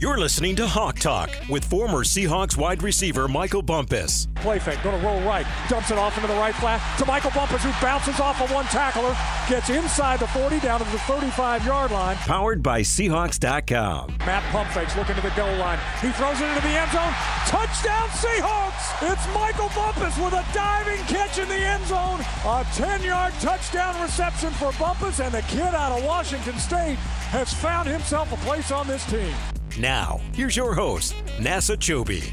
You're listening to Hawk Talk with former Seahawks wide receiver Michael Bumpus. Play fake, going to roll right, dumps it off into the right flat to Michael Bumpus, who bounces off of one tackler, gets inside the 40 down to the 35 yard line. Powered by Seahawks.com. Matt pump fakes, looking to the goal line. He throws it into the end zone. Touchdown Seahawks! It's Michael Bumpus with a diving catch in the end zone. A 10 yard touchdown reception for Bumpus, and the kid out of Washington State has found himself a place on this team. Now, here's your host, Nasser Kyobe.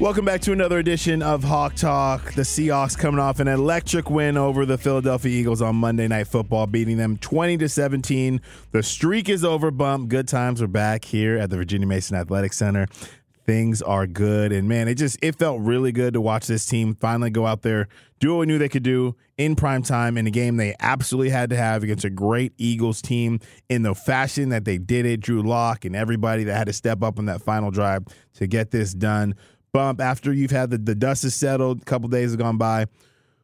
Welcome back to another edition of Hawk Talk. The Seahawks coming off an electric win over the Philadelphia Eagles on Monday Night Football, beating them 20 to 17. The streak is over, bump. Good times are back here at the Virginia Mason Athletic Center things are good. And man, it just it felt really good to watch this team finally go out there, do what we knew they could do in prime time in a game they absolutely had to have against a great Eagles team in the fashion that they did it. Drew Lock and everybody that had to step up on that final drive to get this done. Bump after you've had the, the dust is settled, a couple days have gone by.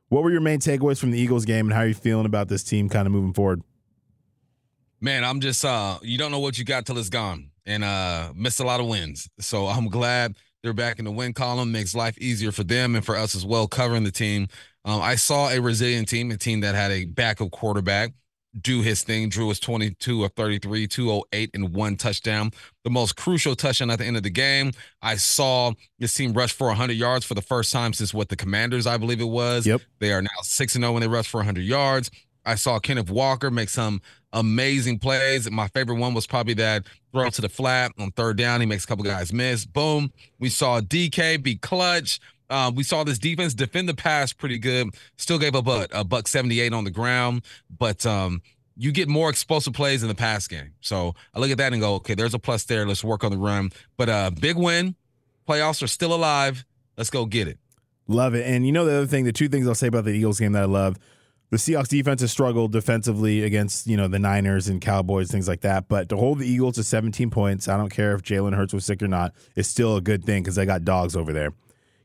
What were your main takeaways from the Eagles game and how are you feeling about this team kind of moving forward? Man, I'm just uh you don't know what you got till it's gone and uh, missed a lot of wins. So I'm glad they're back in the win column. Makes life easier for them and for us as well, covering the team. Um, I saw a resilient team, a team that had a backup quarterback do his thing. Drew was 22 of 33, 208, and one touchdown. The most crucial touchdown at the end of the game. I saw this team rush for 100 yards for the first time since what the Commanders, I believe it was. Yep. They are now 6 0 when they rush for 100 yards. I saw Kenneth Walker make some amazing plays. My favorite one was probably that throw to the flat on third down. He makes a couple guys miss. Boom. We saw DK be clutch. Uh, we saw this defense defend the pass pretty good. Still gave up a, a buck 78 on the ground, but um, you get more explosive plays in the pass game. So I look at that and go, okay, there's a plus there. Let's work on the run. But uh, big win. Playoffs are still alive. Let's go get it. Love it. And you know the other thing, the two things I'll say about the Eagles game that I love the Seahawks defense has struggled defensively against, you know, the Niners and Cowboys, things like that. But to hold the Eagles to 17 points, I don't care if Jalen Hurts was sick or not, is still a good thing because they got dogs over there.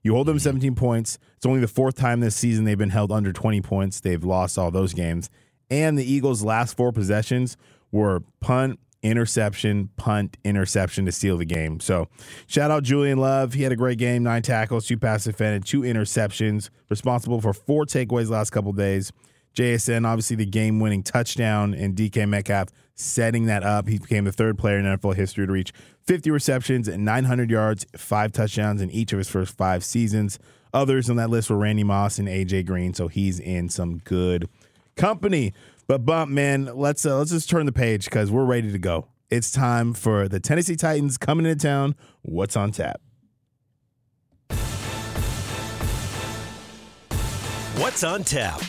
You hold them mm-hmm. 17 points. It's only the fourth time this season they've been held under 20 points. They've lost all those games. And the Eagles' last four possessions were punt, interception, punt, interception to steal the game. So shout out Julian Love. He had a great game, nine tackles, two passes defended, two interceptions, responsible for four takeaways last couple days. JSN, obviously the game winning touchdown, and DK Metcalf setting that up. He became the third player in NFL history to reach 50 receptions and 900 yards, five touchdowns in each of his first five seasons. Others on that list were Randy Moss and AJ Green, so he's in some good company. But bump, man, let's uh, let's just turn the page because we're ready to go. It's time for the Tennessee Titans coming into town. What's on tap? What's on tap?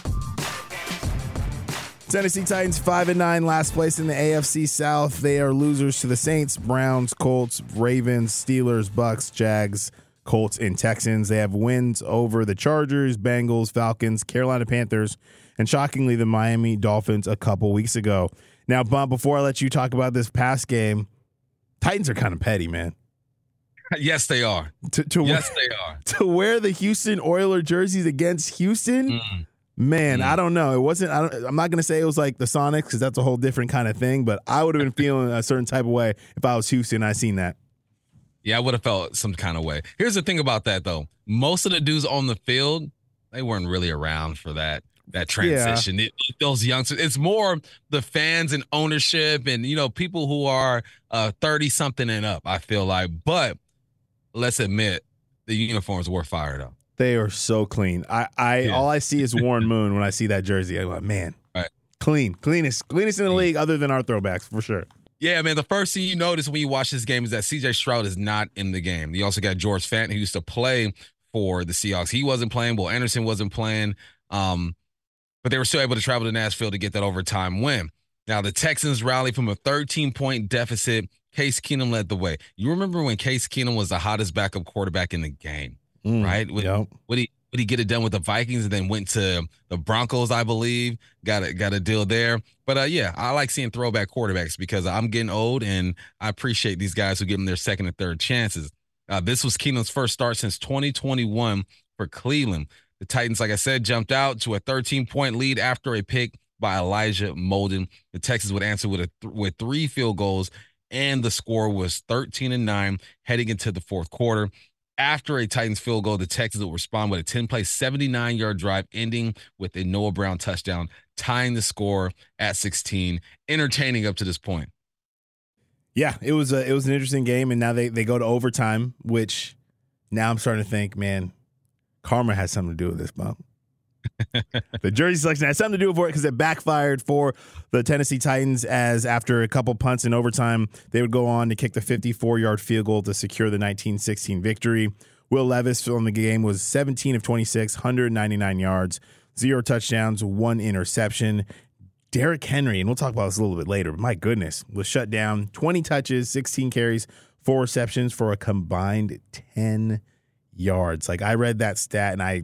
Tennessee Titans five and nine, last place in the AFC South. They are losers to the Saints, Browns, Colts, Ravens, Steelers, Bucks, Jags, Colts, and Texans. They have wins over the Chargers, Bengals, Falcons, Carolina Panthers, and shockingly the Miami Dolphins a couple weeks ago. Now, Bump, before I let you talk about this past game, Titans are kind of petty, man. Yes, they are. To, to yes, wear, they are. To wear the Houston Oiler jerseys against Houston. Mm. Man, Mm. I don't know. It wasn't. I don't, I'm not gonna say it was like the Sonics because that's a whole different kind of thing. But I would have been feeling a certain type of way if I was Houston. I seen that. Yeah, I would have felt some kind of way. Here's the thing about that though. Most of the dudes on the field, they weren't really around for that that transition. It- those youngsters, it's more the fans and ownership and you know, people who are uh 30 something and up, I feel like. But let's admit the uniforms were fired up. They are so clean. I, I Yeah. all I see is Warren Moon when I see that jersey. I'm like, man, Right. clean, cleanest, cleanest in the league, other than our throwbacks for sure. Yeah, man. The first thing you notice when you watch this game is that CJ Stroud is not in the game. You also got George Fenton, who used to play for the Seahawks. He wasn't playing. Will Anderson wasn't playing. Um, but they were still able to travel to Nashville to get that overtime win. Now the Texans rallied from a 13 point deficit. Case Keenum led the way. You remember when Case Keenum was the hottest backup quarterback in the game, Mm, right? Would, Yep. would he would he get it done with the Vikings and then went to the Broncos, I believe. Got a got a deal there. But uh yeah, I like seeing throwback quarterbacks because I'm getting old and I appreciate these guys who give them their second and third chances. Uh, this was Keenum's first start since 2021 for Cleveland. The Titans, like I said, jumped out to a 13 point lead after a pick by Elijah Molden. The Texans would answer with a th- with three field goals and the score was 13 and 9 heading into the fourth quarter. After a Titans field goal, the Texans will respond with a 10 play, 79 yard drive, ending with a Noah Brown touchdown, tying the score at 16. Entertaining up to this point. Yeah, it was a it was an interesting game, and now they they go to overtime, which now I'm starting to think, man, karma has something to do with this, bump. The jersey selection had something to do with it because it backfired for the Tennessee Titans. As after a couple punts in overtime, they would go on to kick the 54 yard field goal to secure the 1916 victory. Will Levis on the game was 17 of 26, 199 yards, zero touchdowns, one interception. Derrick Henry, and we'll talk about this a little bit later, but my goodness, was shut down 20 touches, 16 carries, four receptions for a combined 10 yards. Like I read that stat and I,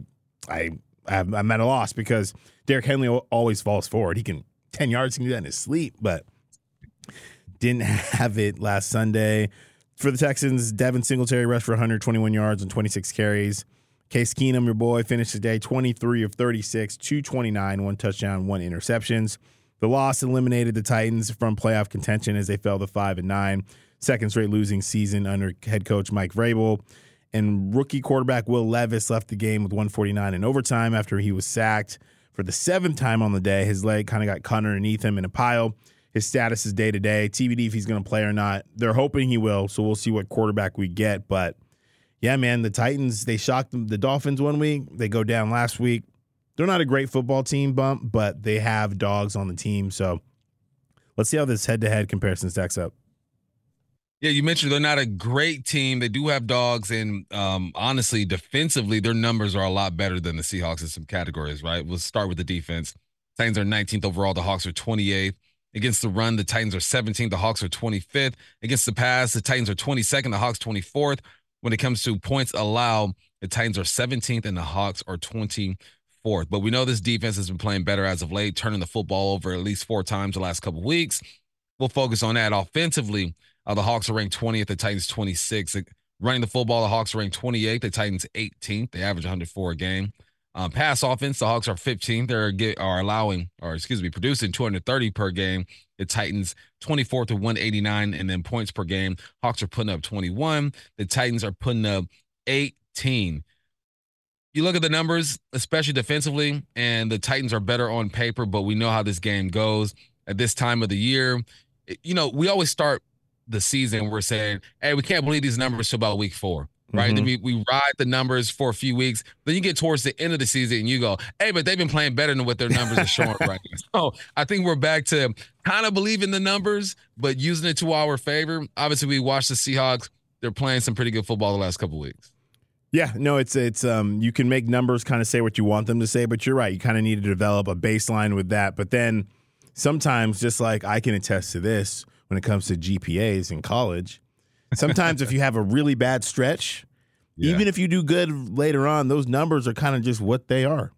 I, I'm at a loss because Derrick Henry always falls forward. He can 10 yards, he can do that in his sleep, but didn't have it last Sunday. For the Texans, Devin Singletary rushed for 121 yards and 26 carries. Case Keenum, your boy, finished the day 23 of 36, 229, one touchdown, one interceptions. The loss eliminated the Titans from playoff contention as they fell to five and nine, second straight losing season under head coach Mike Vrabel. And rookie quarterback Will Levis left the game with 149 in overtime after he was sacked for the seventh time on the day. His leg kind of got cut underneath him in a pile. His status is day to day. TBD if he's going to play or not. They're hoping he will, so we'll see what quarterback we get. But yeah, man, the Titans they shocked the Dolphins one week. They go down last week. They're not a great football team, bump, but they have dogs on the team. So let's see how this head to head comparison stacks up. Yeah, you mentioned they're not a great team. They do have dogs, and um, honestly, defensively, their numbers are a lot better than the Seahawks in some categories, right? We'll start with the defense. Titans are 19th overall. The Hawks are 28th. Against the run, the Titans are 17th. The Hawks are 25th. Against the pass, the Titans are 22nd. The Hawks 24th. When it comes to points allowed, the Titans are 17th and the Hawks are 24th. But we know this defense has been playing better as of late, turning the football over at least four times the last couple weeks. We'll focus on that offensively. Uh, the Hawks are ranked 20th, the Titans 26th. Running the football, the Hawks are ranked 28th, the Titans 18th. They average 104 a game. Um, pass offense, the Hawks are 15th. They're are allowing, or excuse me, producing 230 per game. The Titans 24th to 189, and then points per game. Hawks are putting up 21. The Titans are putting up 18 you look at the numbers, especially defensively, and the Titans are better on paper, but we know how this game goes at this time of the year. You know, we always start the season, we're saying, hey, we can't believe these numbers till about week four. Right. Mm-hmm. Then we, we ride the numbers for a few weeks. Then you get towards the end of the season and you go, hey, but they've been playing better than what their numbers are showing right now. So I think we're back to kind of believing the numbers, but using it to our favor. Obviously, we watched the Seahawks. They're playing some pretty good football the last couple weeks. Yeah, no, it's it's um you can make numbers kind of say what you want them to say, but you're right. You kind of need to develop a baseline with that. But then sometimes just like I can attest to this when it comes to GPAs in college, sometimes if you have a really bad stretch, yeah. even if you do good later on, those numbers are kind of just what they are.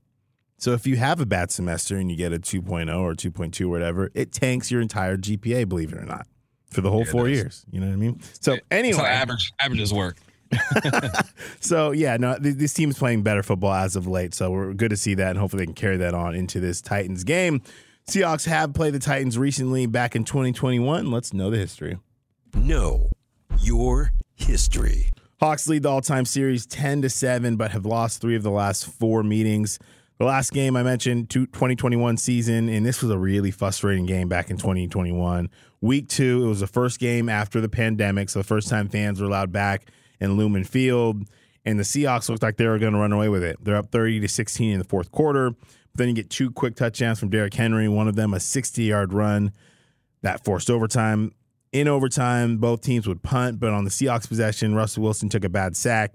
So if you have a bad semester and you get a 2.0 or 2.2 or whatever, it tanks your entire GPA, believe it or not, for the whole yeah, 4 years, you know what I mean? So anyway, average averages work. so yeah, no, th- this team's playing better football as of late. So we're good to see that, and hopefully they can carry that on into this Titans game. Seahawks have played the Titans recently back in 2021. Let's know the history. Know your history. Hawks lead the all-time series 10 to 7, but have lost three of the last four meetings. The last game I mentioned, 2021 season, and this was a really frustrating game back in 2021. Week two, it was the first game after the pandemic, so the first time fans were allowed back in Lumen Field. And the Seahawks looked like they were going to run away with it. They're up 30 to 16 in the fourth quarter. Then you get two quick touchdowns from Derrick Henry, one of them a 60 yard run that forced overtime. In overtime, both teams would punt, but on the Seahawks possession, Russell Wilson took a bad sack.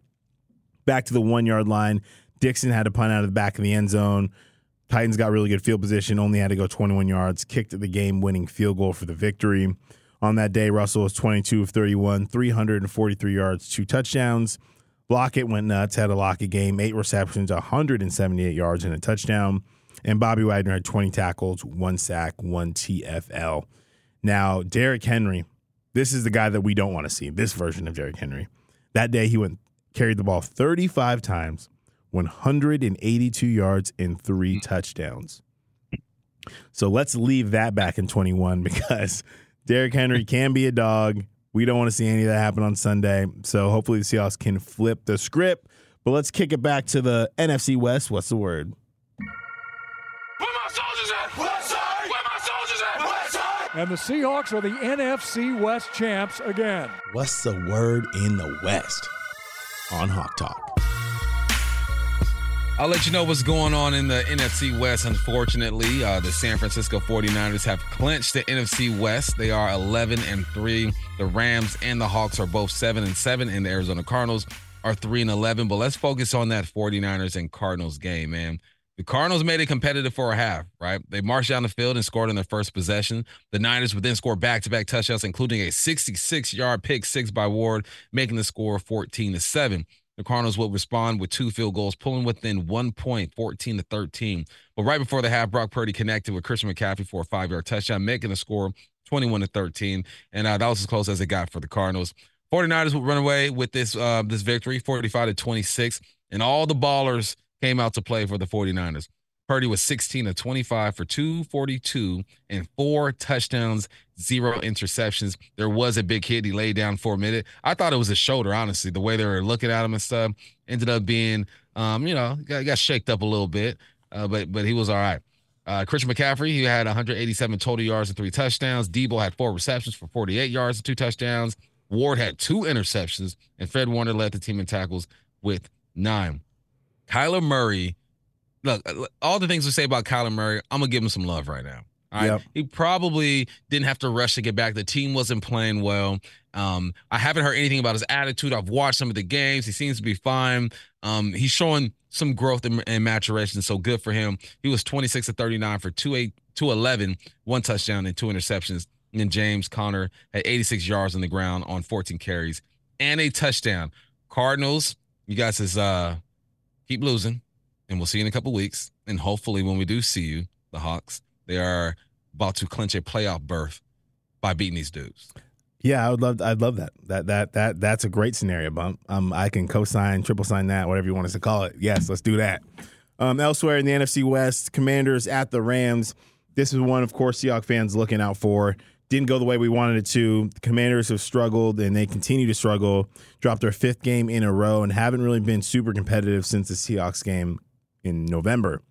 Back to the one yard line. Dixon had to punt out of the back of the end zone. Titans got really good field position, only had to go 21 yards, kicked the game winning field goal for the victory. On that day, Russell was 22 of 31, 343 yards, two touchdowns. Lockett went nuts, had a Lockett game, eight receptions, 178 yards, and a touchdown. And Bobby Wagner had 20 tackles, one sack, one TFL. Now, Derrick Henry, this is the guy that we don't want to see, this version of Derrick Henry. That day, he went carried the ball 35 times, 182 yards, and three touchdowns. So let's leave that back in 21 because Derrick Henry can be a dog. We don't want to see any of that happen on Sunday. So hopefully the Seahawks can flip the script. But let's kick it back to the NFC West. What's the word? Where my soldiers at? West side. Where my soldiers at? West side. And the Seahawks are the NFC West champs again. What's the word in the West on Hawk Talk? I'll let you know what's going on in the NFC West. Unfortunately, uh, the San Francisco 49ers have clinched the NFC West. They are 11 and 3. The Rams and the Hawks are both 7 and 7, and the Arizona Cardinals are 3 and 11. But let's focus on that 49ers and Cardinals game, man. The Cardinals made it competitive for a half, right? They marched down the field and scored on their first possession. The Niners would then score back to back touchdowns, including a 66 yard pick six by Ward, making the score 14 to 7. The Cardinals will respond with two field goals, pulling within one point, 14 to 13. But right before the half, Brock Purdy connected with Christian McCaffrey for a five yard touchdown, making the score 21 to 13. And uh, that was as close as it got for the Cardinals. 49ers will run away with this uh, this victory, 45 to 26. And all the ballers came out to play for the 49ers. Purdy was 16 to 25 for 242 and four touchdowns, zero interceptions. There was a big hit. He laid down for a minute. I thought it was a shoulder, honestly, the way they were looking at him and stuff. Ended up being, um, you know, got, got shaked up a little bit, uh, but but he was all right. Uh, Christian McCaffrey, he had 187 total yards and three touchdowns. Deebo had four receptions for 48 yards and two touchdowns. Ward had two interceptions, and Fred Warner led the team in tackles with nine. Kyler Murray, look, uh, all the things we say about Kyler Murray, I'm gonna give him some love right now. All right. Yep. He probably didn't have to rush to get back. The team wasn't playing well. Um, I haven't heard anything about his attitude. I've watched some of the games. He seems to be fine. Um, he's showing some growth and, and maturation, so good for him. He was 26 to 39 for 2 211, one touchdown and two interceptions. And then James Conner had 86 yards on the ground on 14 carries and a touchdown. Cardinals, you guys is uh keep losing, and we'll see you in a couple weeks. And hopefully, when we do see you, the Hawks, they are about to clinch a playoff berth by beating these dudes. Yeah, I would love. I'd love that. That that that that's a great scenario, bump. Um, I can co-sign, triple sign that, whatever you want us to call it. Yes, let's do that. Um, elsewhere in the NFC West, Commanders at the Rams. This is one, of course, Seahawks fans looking out for. Didn't go the way we wanted it to. The Commanders have struggled and they continue to struggle. Dropped their fifth game in a row and haven't really been super competitive since the Seahawks game in November.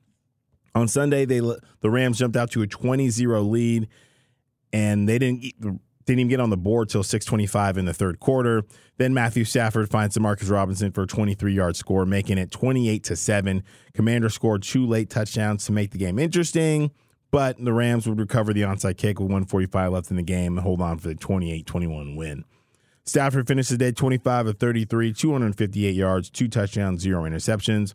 On Sunday, they the Rams jumped out to a 20-0 lead, and they didn't didn't even get on the board till 6:25 in the third quarter. Then Matthew Stafford finds Demarcus Robinson for a 23-yard score, making it 28 to seven. Commander scored two late touchdowns to make the game interesting, but the Rams would recover the onside kick with 145 left in the game and hold on for the 28-21 win. Stafford finished the day 25 of 33, 258 yards, two touchdowns, zero interceptions.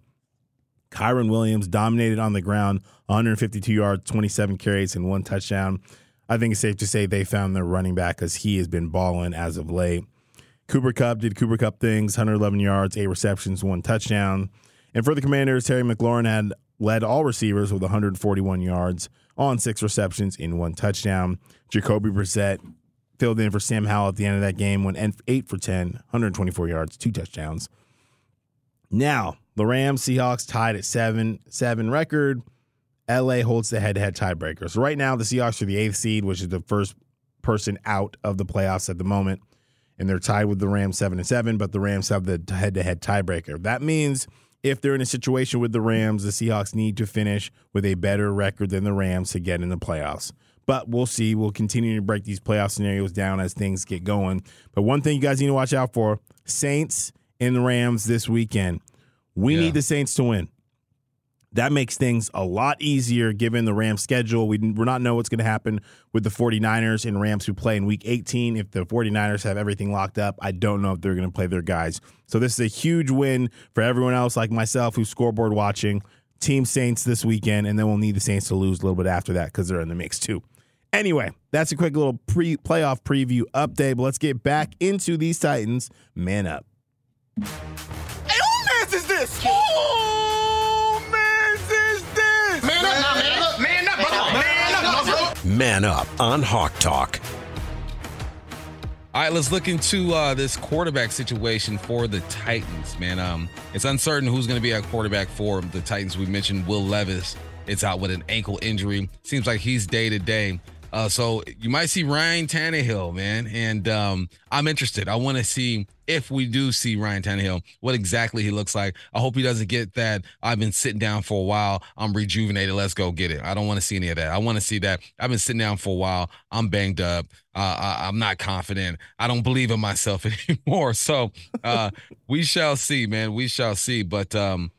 Kyren Williams dominated on the ground, 152 yards, 27 carries, and one touchdown. I think it's safe to say they found their running back because he has been balling as of late. Cooper Kupp did Cooper Kupp things, 111 yards, eight receptions, one touchdown. And for the Commanders, Terry McLaurin had led all receivers with 141 yards on six receptions in one touchdown. Jacoby Brissett filled in for Sam Howell at the end of that game, went eight for 10, 124 yards, two touchdowns. Now, the Rams, Seahawks tied at seven, seven record. LA holds the head to head tiebreaker. So right now, the Seahawks are the eighth seed, which is the first person out of the playoffs at the moment. And they're tied with the Rams seven and seven, but the Rams have the head to head tiebreaker. That means if they're in a situation with the Rams, the Seahawks need to finish with a better record than the Rams to get in the playoffs. But we'll see. We'll continue to break these playoff scenarios down as things get going. But one thing you guys need to watch out for Saints and Rams this weekend. We Yeah. need the Saints to win. That makes things a lot easier given the Rams schedule. We, we're not know what's going to happen with the 49ers and Rams who play in week 18. If the 49ers have everything locked up, I don't know if they're going to play their guys. So this is a huge win for everyone else like myself who's scoreboard watching. Team Saints this weekend, and then we'll need the Saints to lose a little bit after that because they're in the mix too. Anyway, that's a quick little pre playoff preview update. But let's get back into these Titans. Man up. Who mans is this? Man up, man up, man up, brother. Man up, no, bro. Man up on Hawk Talk. All right, let's look into uh, this quarterback situation for the Titans, man. Um, it's uncertain who's going to be at quarterback for the Titans. We mentioned Will Levis. It's out with an ankle injury. Seems like he's day to day. Uh, so you might see Ryan Tannehill, man, and um, I'm interested. I want to see if we do see Ryan Tannehill, what exactly he looks like. I hope he doesn't get that. I've been sitting down for a while. I'm rejuvenated. Let's go get it. I don't want to see any of that. I want to see that I've been sitting down for a while. I'm banged up. Uh, I, am not confident. I don't believe in myself anymore. So uh, we shall see, man. We shall see. But um,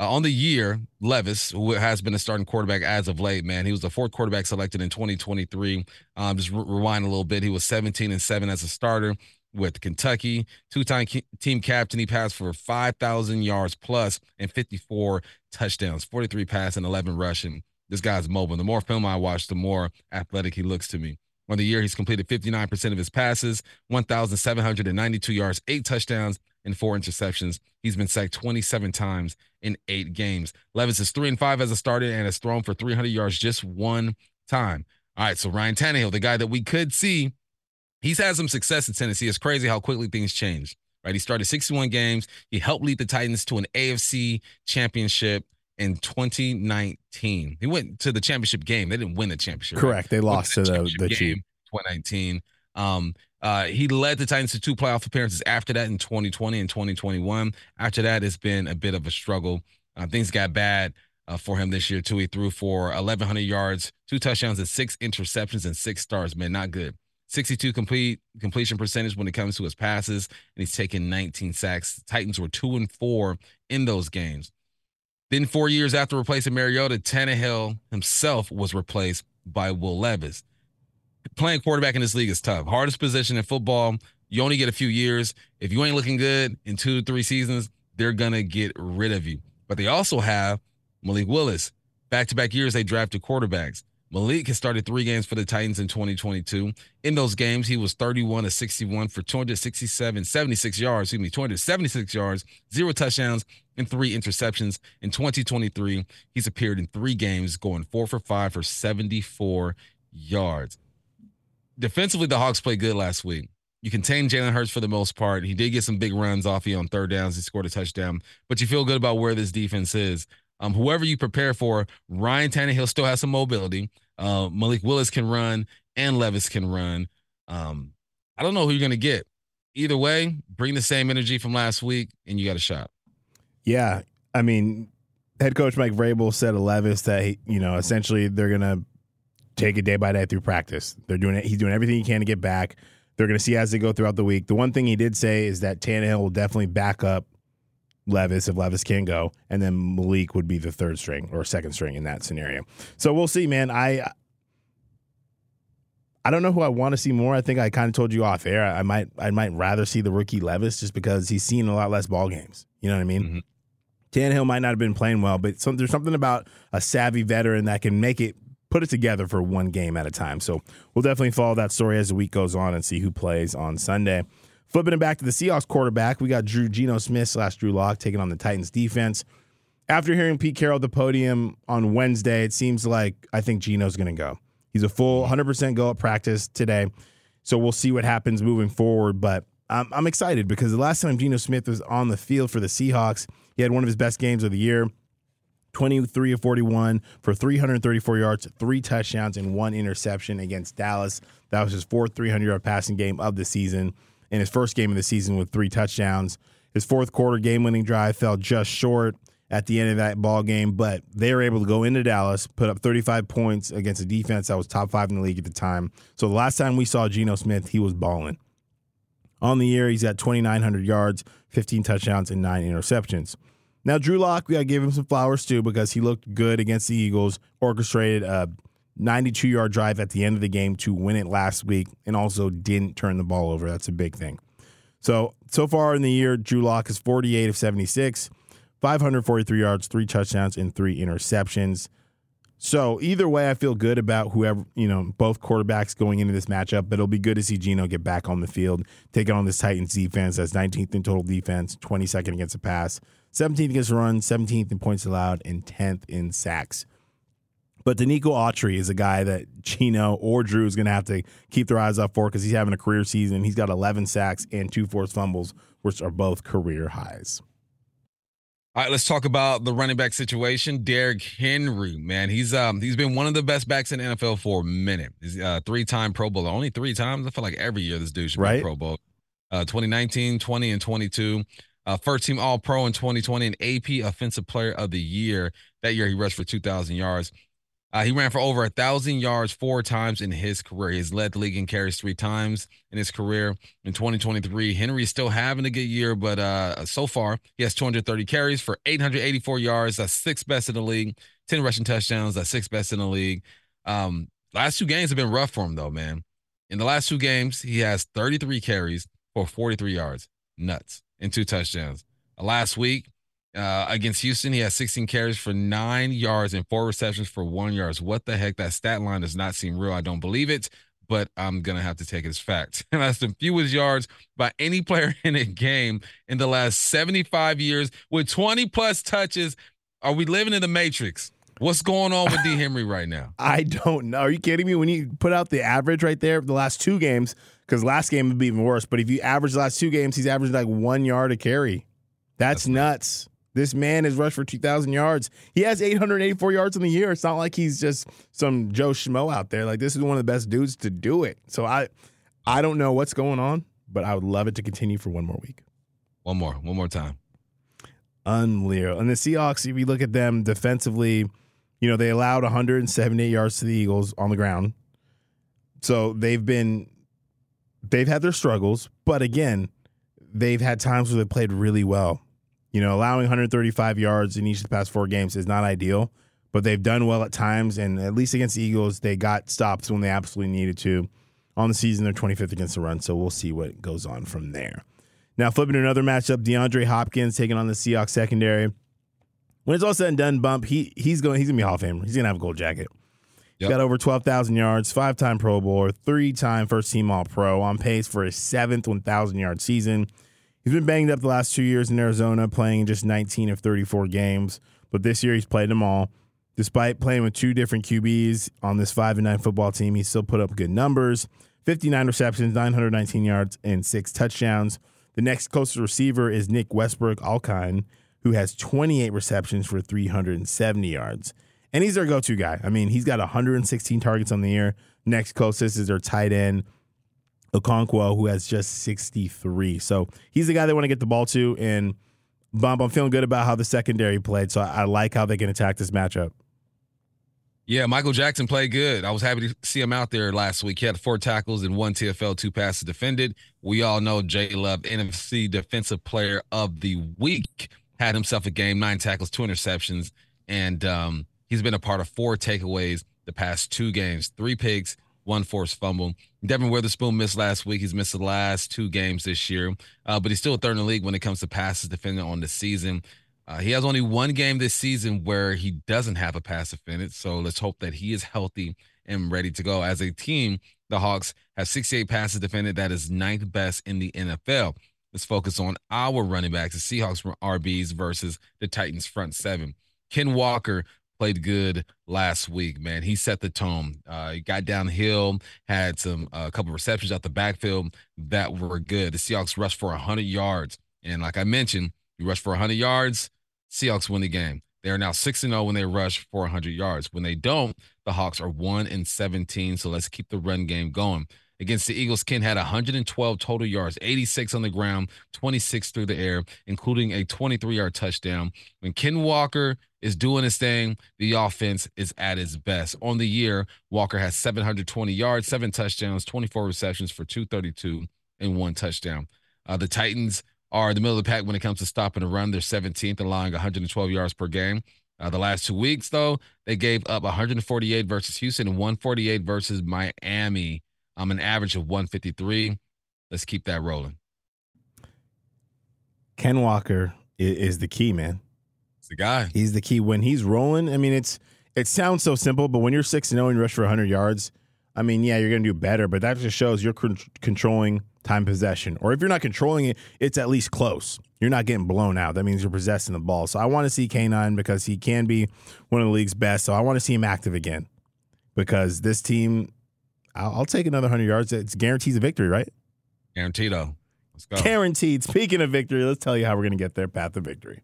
uh, on the year, Levis, who has been a starting quarterback as of late, man, he was the fourth quarterback selected in 2023. Um, just re- rewind a little bit. He was 17 and 7 as a starter with Kentucky, two time team captain. He passed for 5,000 yards plus and 54 touchdowns, 43 pass and 11 rushing. This guy's mobile. The more film I watch, the more athletic he looks to me. On the year, he's completed 59% of his passes, 1,792 yards, eight touchdowns, and four interceptions. He's been sacked 27 times in eight games. Levis is three and five as a starter and has thrown for 300 yards just one time. All right, so Ryan Tannehill, the guy that we could see, he's had some success in Tennessee. It's crazy how quickly things change. Right, he started 61 games. He helped lead the Titans to an AFC championship in 2019. He went to the championship game. They didn't win the championship. Correct. Right? They lost to the, the Chiefs. 2019. Um, uh, he led the Titans to two playoff appearances after that in 2020 and 2021. After that, it's been a bit of a struggle. Uh, things got bad uh, for him this year, too. He threw for 1,100 yards, two touchdowns, and six interceptions and six stars. Man, not good. 62 complete completion percentage when it comes to his passes, and he's taken 19 sacks. Titans were two and four in those games. Then, four years after replacing Mariota, Tannehill himself was replaced by Will Levis playing quarterback in this league is tough. Hardest position in football. You only get a few years. If you ain't looking good in two three seasons, they're gonna get rid of you. But they also have Malik Willis. Back to back years, they drafted quarterbacks. Malik has started three games for the Titans in 2022. In those games, he was 31 to 61 for 267, 76 yards, excuse me, 276 yards, zero touchdowns, and three interceptions. In 2023, he's appeared in three games, going four for five for 74 yards defensively, the Hawks played good last week. You contained Jalen Hurts for the most part. He did get some big runs off you on third downs. He scored a touchdown, but you feel good about where this defense is. Um, whoever you prepare for, Ryan Tannehill still has some mobility. Uh, Malik Willis can run, and Levis can run. Um, I don't know who you're going to get. Either way, bring the same energy from last week, and you got a shot. Yeah, I mean, head coach Mike Vrabel said to Levis that he, you know essentially they're going to take it day by day through practice. They're doing it. He's doing everything he can to get back. They're going to see as they go throughout the week. The one thing he did say is that Tannehill will definitely back up Levis if Levis can go, and then Malik would be the third string or second string in that scenario. So we'll see, man. I I don't know who I want to see more. I think I kind of told you off air. I might I might rather see the rookie Levis just because he's seen a lot less ball games. You know what I mean? Mm-hmm. Tannehill might not have been playing well, but some, there's something about a savvy veteran that can make it put it together for one game at a time. So we'll definitely follow that story as the week goes on and see who plays on Sunday. Flipping it back to the Seahawks quarterback, we got Drew Geno Smith slash Drew Lock taking on the Titans defense. After hearing Pete Carroll at the podium on Wednesday, it seems like I think Geno's going to go. He's a full 100% go at practice today. So we'll see what happens moving forward. But I'm, I'm excited because the last time Geno Smith was on the field for the Seahawks, he had one of his best games of the year. 23 of 41 for 334 yards, three touchdowns, and one interception against Dallas. That was his fourth 300 yard passing game of the season and his first game of the season with three touchdowns. His fourth quarter game winning drive fell just short at the end of that ball game, but they were able to go into Dallas, put up 35 points against a defense that was top five in the league at the time. So the last time we saw Geno Smith, he was balling. On the year, he's got 2,900 yards, 15 touchdowns, and nine interceptions. Now, Drew Lock, we got to give him some flowers too because he looked good against the Eagles, orchestrated a 92 yard drive at the end of the game to win it last week, and also didn't turn the ball over. That's a big thing. So, so far in the year, Drew Lock is 48 of 76, 543 yards, three touchdowns, and three interceptions. So either way, I feel good about whoever, you know, both quarterbacks going into this matchup, but it'll be good to see Geno get back on the field, taking on this Titans defense that's 19th in total defense, 22nd against the pass, 17th against run, 17th in points allowed, and 10th in sacks. But Denico Autry is a guy that Geno or Drew is going to have to keep their eyes up for because he's having a career season. He's got 11 sacks and two forced fumbles, which are both career highs. All right, let's talk about the running back situation. Derrick Henry, man, he's um he's been one of the best backs in the NFL for a minute. He's a three-time Pro Bowler, only three times. I feel like every year this dude should Right. be Pro Bowl. Uh, 2019, 20, and 22. Uh, first team All Pro in 2020 and AP Offensive Player of the Year. That year he rushed for 2,000 yards. Uh, he ran for over a thousand yards four times in his career. He's led the league in carries three times in his career. In 2023, Henry is still having a good year, but uh, so far he has 230 carries for 884 yards. That's sixth best in the league. 10 rushing touchdowns. That's sixth best in the league. Um, last two games have been rough for him though, man. In the last two games, he has 33 carries for 43 yards. Nuts. And two touchdowns. Uh, last week, uh, against Houston, he had 16 carries for nine yards and four receptions for one yards. What the heck? That stat line does not seem real. I don't believe it, but I'm gonna have to take it as fact. And that's the fewest yards by any player in a game in the last 75 years with 20 plus touches. Are we living in the matrix? What's going on with D. Henry right now? I don't know. Are you kidding me? When you put out the average right there, the last two games, because last game would be even worse. But if you average the last two games, he's averaged like one yard a carry. That's, nuts. This man has rushed for 2,000 yards. He has 884 yards in the year. It's not like he's just some Joe Schmo out there. Like this is one of the best dudes to do it. So I, I don't know what's going on, but I would love it to continue for one more week. One more, one more time. Unreal. And the Seahawks, if you look at them defensively, you know, they allowed 178 yards to the Eagles on the ground. So they've been, they've had their struggles, but again, they've had times where they played really well. You know, allowing 135 yards in each of the past four games is not ideal, but they've done well at times. And at least against the Eagles, they got stops when they absolutely needed to. On the season, they're 25th against the run. So we'll see what goes on from there. Now, flipping to another matchup, DeAndre Hopkins taking on the Seahawks secondary. When it's all said and done, Bump, he he's going he's gonna be a Hall of Famer. He's gonna have a gold jacket. Yep. got over twelve thousand yards, five time Pro Bowler, three time first team All Pro, on pace for his seventh one thousand yard season. He's been banged up the last two years in Arizona, playing just nineteen of thirty four games, but this year he's played them all. Despite playing with two different QBs on this five and nine football team, he still put up good numbers. 59 receptions, 919 yards, and six touchdowns. The next closest receiver is Nick Westbrook Ikhine, who has 28 receptions for 370 yards. And he's their go to guy. I mean, he's got 116 targets on the year. Next closest is their tight end, Okonkwo, who has just 63. So he's the guy they want to get the ball to. And Bump, I'm feeling good about how the secondary played. So I, I like how they can attack this matchup. Yeah, Michael Jackson played good. I was happy to see him out there last week. He had four tackles and one TFL, two passes defended. We all know Jay Love, NFC Defensive Player of the Week, had himself a game, nine tackles, two interceptions, and um, he's been a part of four takeaways the past two games, three picks, one forced fumble. Devon Witherspoon missed last week. He's missed the last two games this year, uh, but he's still third in the league when it comes to passes defended on the season. Uh, he has only one game this season where he doesn't have a pass defended. So let's hope that he is healthy and ready to go. As a team, the Hawks have 68 passes defended. That is ninth best in the NFL. Let's focus on our running backs, the Seahawks RBs versus the Titans front seven. Ken Walker played good last week, man. He set the tone. Uh, he got downhill, had some a couple receptions out the backfield that were good. The Seahawks rushed for 100 yards. And like I mentioned, you rush for 100 yards, Seahawks win the game. They are now 6 0 when they rush for 100 yards. When they don't, the Hawks are 1 and 17. So let's keep the run game going. Against the Eagles, Ken had 112 total yards, 86 on the ground, 26 through the air, including a 23 yard touchdown. When Ken Walker is doing his thing, the offense is at its best. On the year, Walker has 720 yards, seven touchdowns, 24 receptions for 232 and one touchdown. Uh, the Titans are the middle of the pack when it comes to stopping the run. They're 17th, allowing 112 yards per game. Uh, the last two weeks, though, they gave up 148 versus Houston and 148 versus Miami. Um, an average of 153. Let's keep that rolling. Ken Walker is, the key, man. It's the guy. He's the key when he's rolling. I mean, it's it sounds so simple, but when you're six and zero and you rush for 100 yards, I mean, yeah, you're going to do better, but that just shows you're con- controlling time possession. Or if you're not controlling it, it's at least close. You're not getting blown out. That means you're possessing the ball. So I want to see K9 because he can be one of the league's best. So I want to see him active again because this team, I'll, I'll take another 100 yards. It's guarantees a victory, right? Guaranteed, though. Let's go. Guaranteed. Speaking of victory, let's tell you how we're going to get there. Path to victory.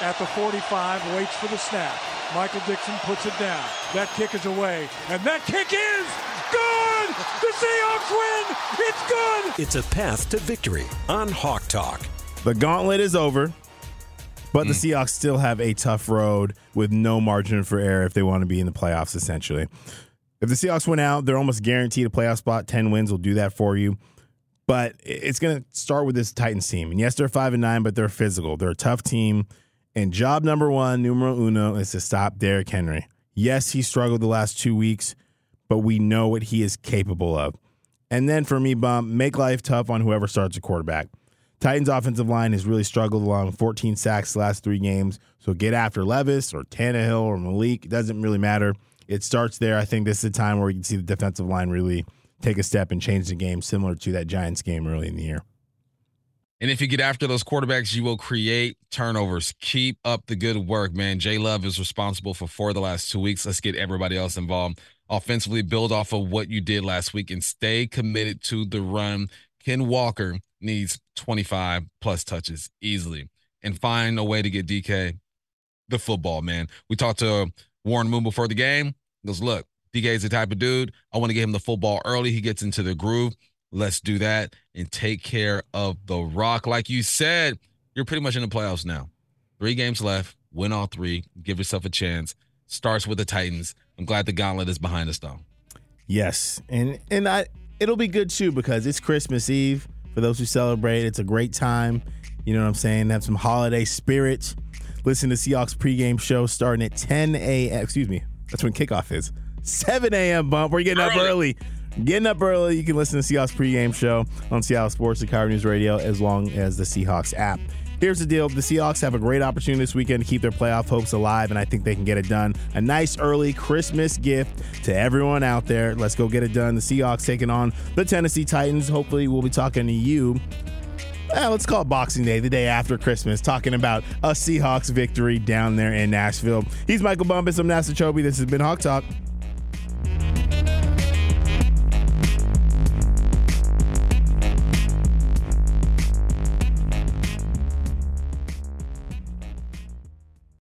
at the 45, waits for the snap. Michael Dixon puts it down. That kick is away, and that kick is good! The Seahawks win! It's good! It's a path to victory on Hawk Talk. The gauntlet is over, but the hmm. Seahawks still have a tough road with no margin for error if they want to be in the playoffs, essentially. If the Seahawks win out, they're almost guaranteed a playoff spot. 10 wins will do that for you. But it's going to start with this Titans team. And yes, they're 5 and 9, but they're physical. They're a tough team. And job number one, numero uno, is to stop Derrick Henry. Yes, he struggled the last two weeks, but we know what he is capable of. And then for me, Bump, make life tough on whoever starts a quarterback. Titans offensive line has really struggled along 14 sacks last three games. So get after Levis or Tannehill or Malik. It doesn't really matter. It starts there. I think this is a time where you can see the defensive line really take a step and change the game, similar to that Giants game early in the year. And if you get after those quarterbacks, you will create turnovers. Keep up the good work, man. Jay Love is responsible for four of the last two weeks. Let's get everybody else involved. Offensively, build off of what you did last week and stay committed to the run. Ken Walker needs 25 plus touches easily and find a way to get DK the football, man. We talked to Warren Moon before the game. He goes, look, DK is the type of dude. I want to get him the football early. He gets into the groove. Let's do that and take care of the rock. Like you said, you're pretty much in the playoffs now. Three games left. Win all three. Give yourself a chance. Starts with the Titans. I'm glad the gauntlet is behind us, though. Yes, and and I it'll be good too because it's Christmas Eve for those who celebrate. It's a great time. You know what I'm saying? Have some holiday spirit. Listen to Seahawks pregame show starting at 10 a.m. Excuse me, that's when kickoff is. 7 a.m. bump. We're getting up early. Getting up early. You can listen to Seahawks pregame show on Seattle Sports and KIRO News Radio as long as the Seahawks app. Here's the deal the Seahawks have a great opportunity this weekend to keep their playoff hopes alive, and I think they can get it done. A nice early Christmas gift to everyone out there. Let's go get it done. The Seahawks taking on the Tennessee Titans. Hopefully, we'll be talking to you. eh, let's call it Boxing Day, the day after Christmas, talking about a Seahawks victory down there in Nashville. He's Michael Bumpus. I'm Nasser Kyobe. This has been Hawk Talk.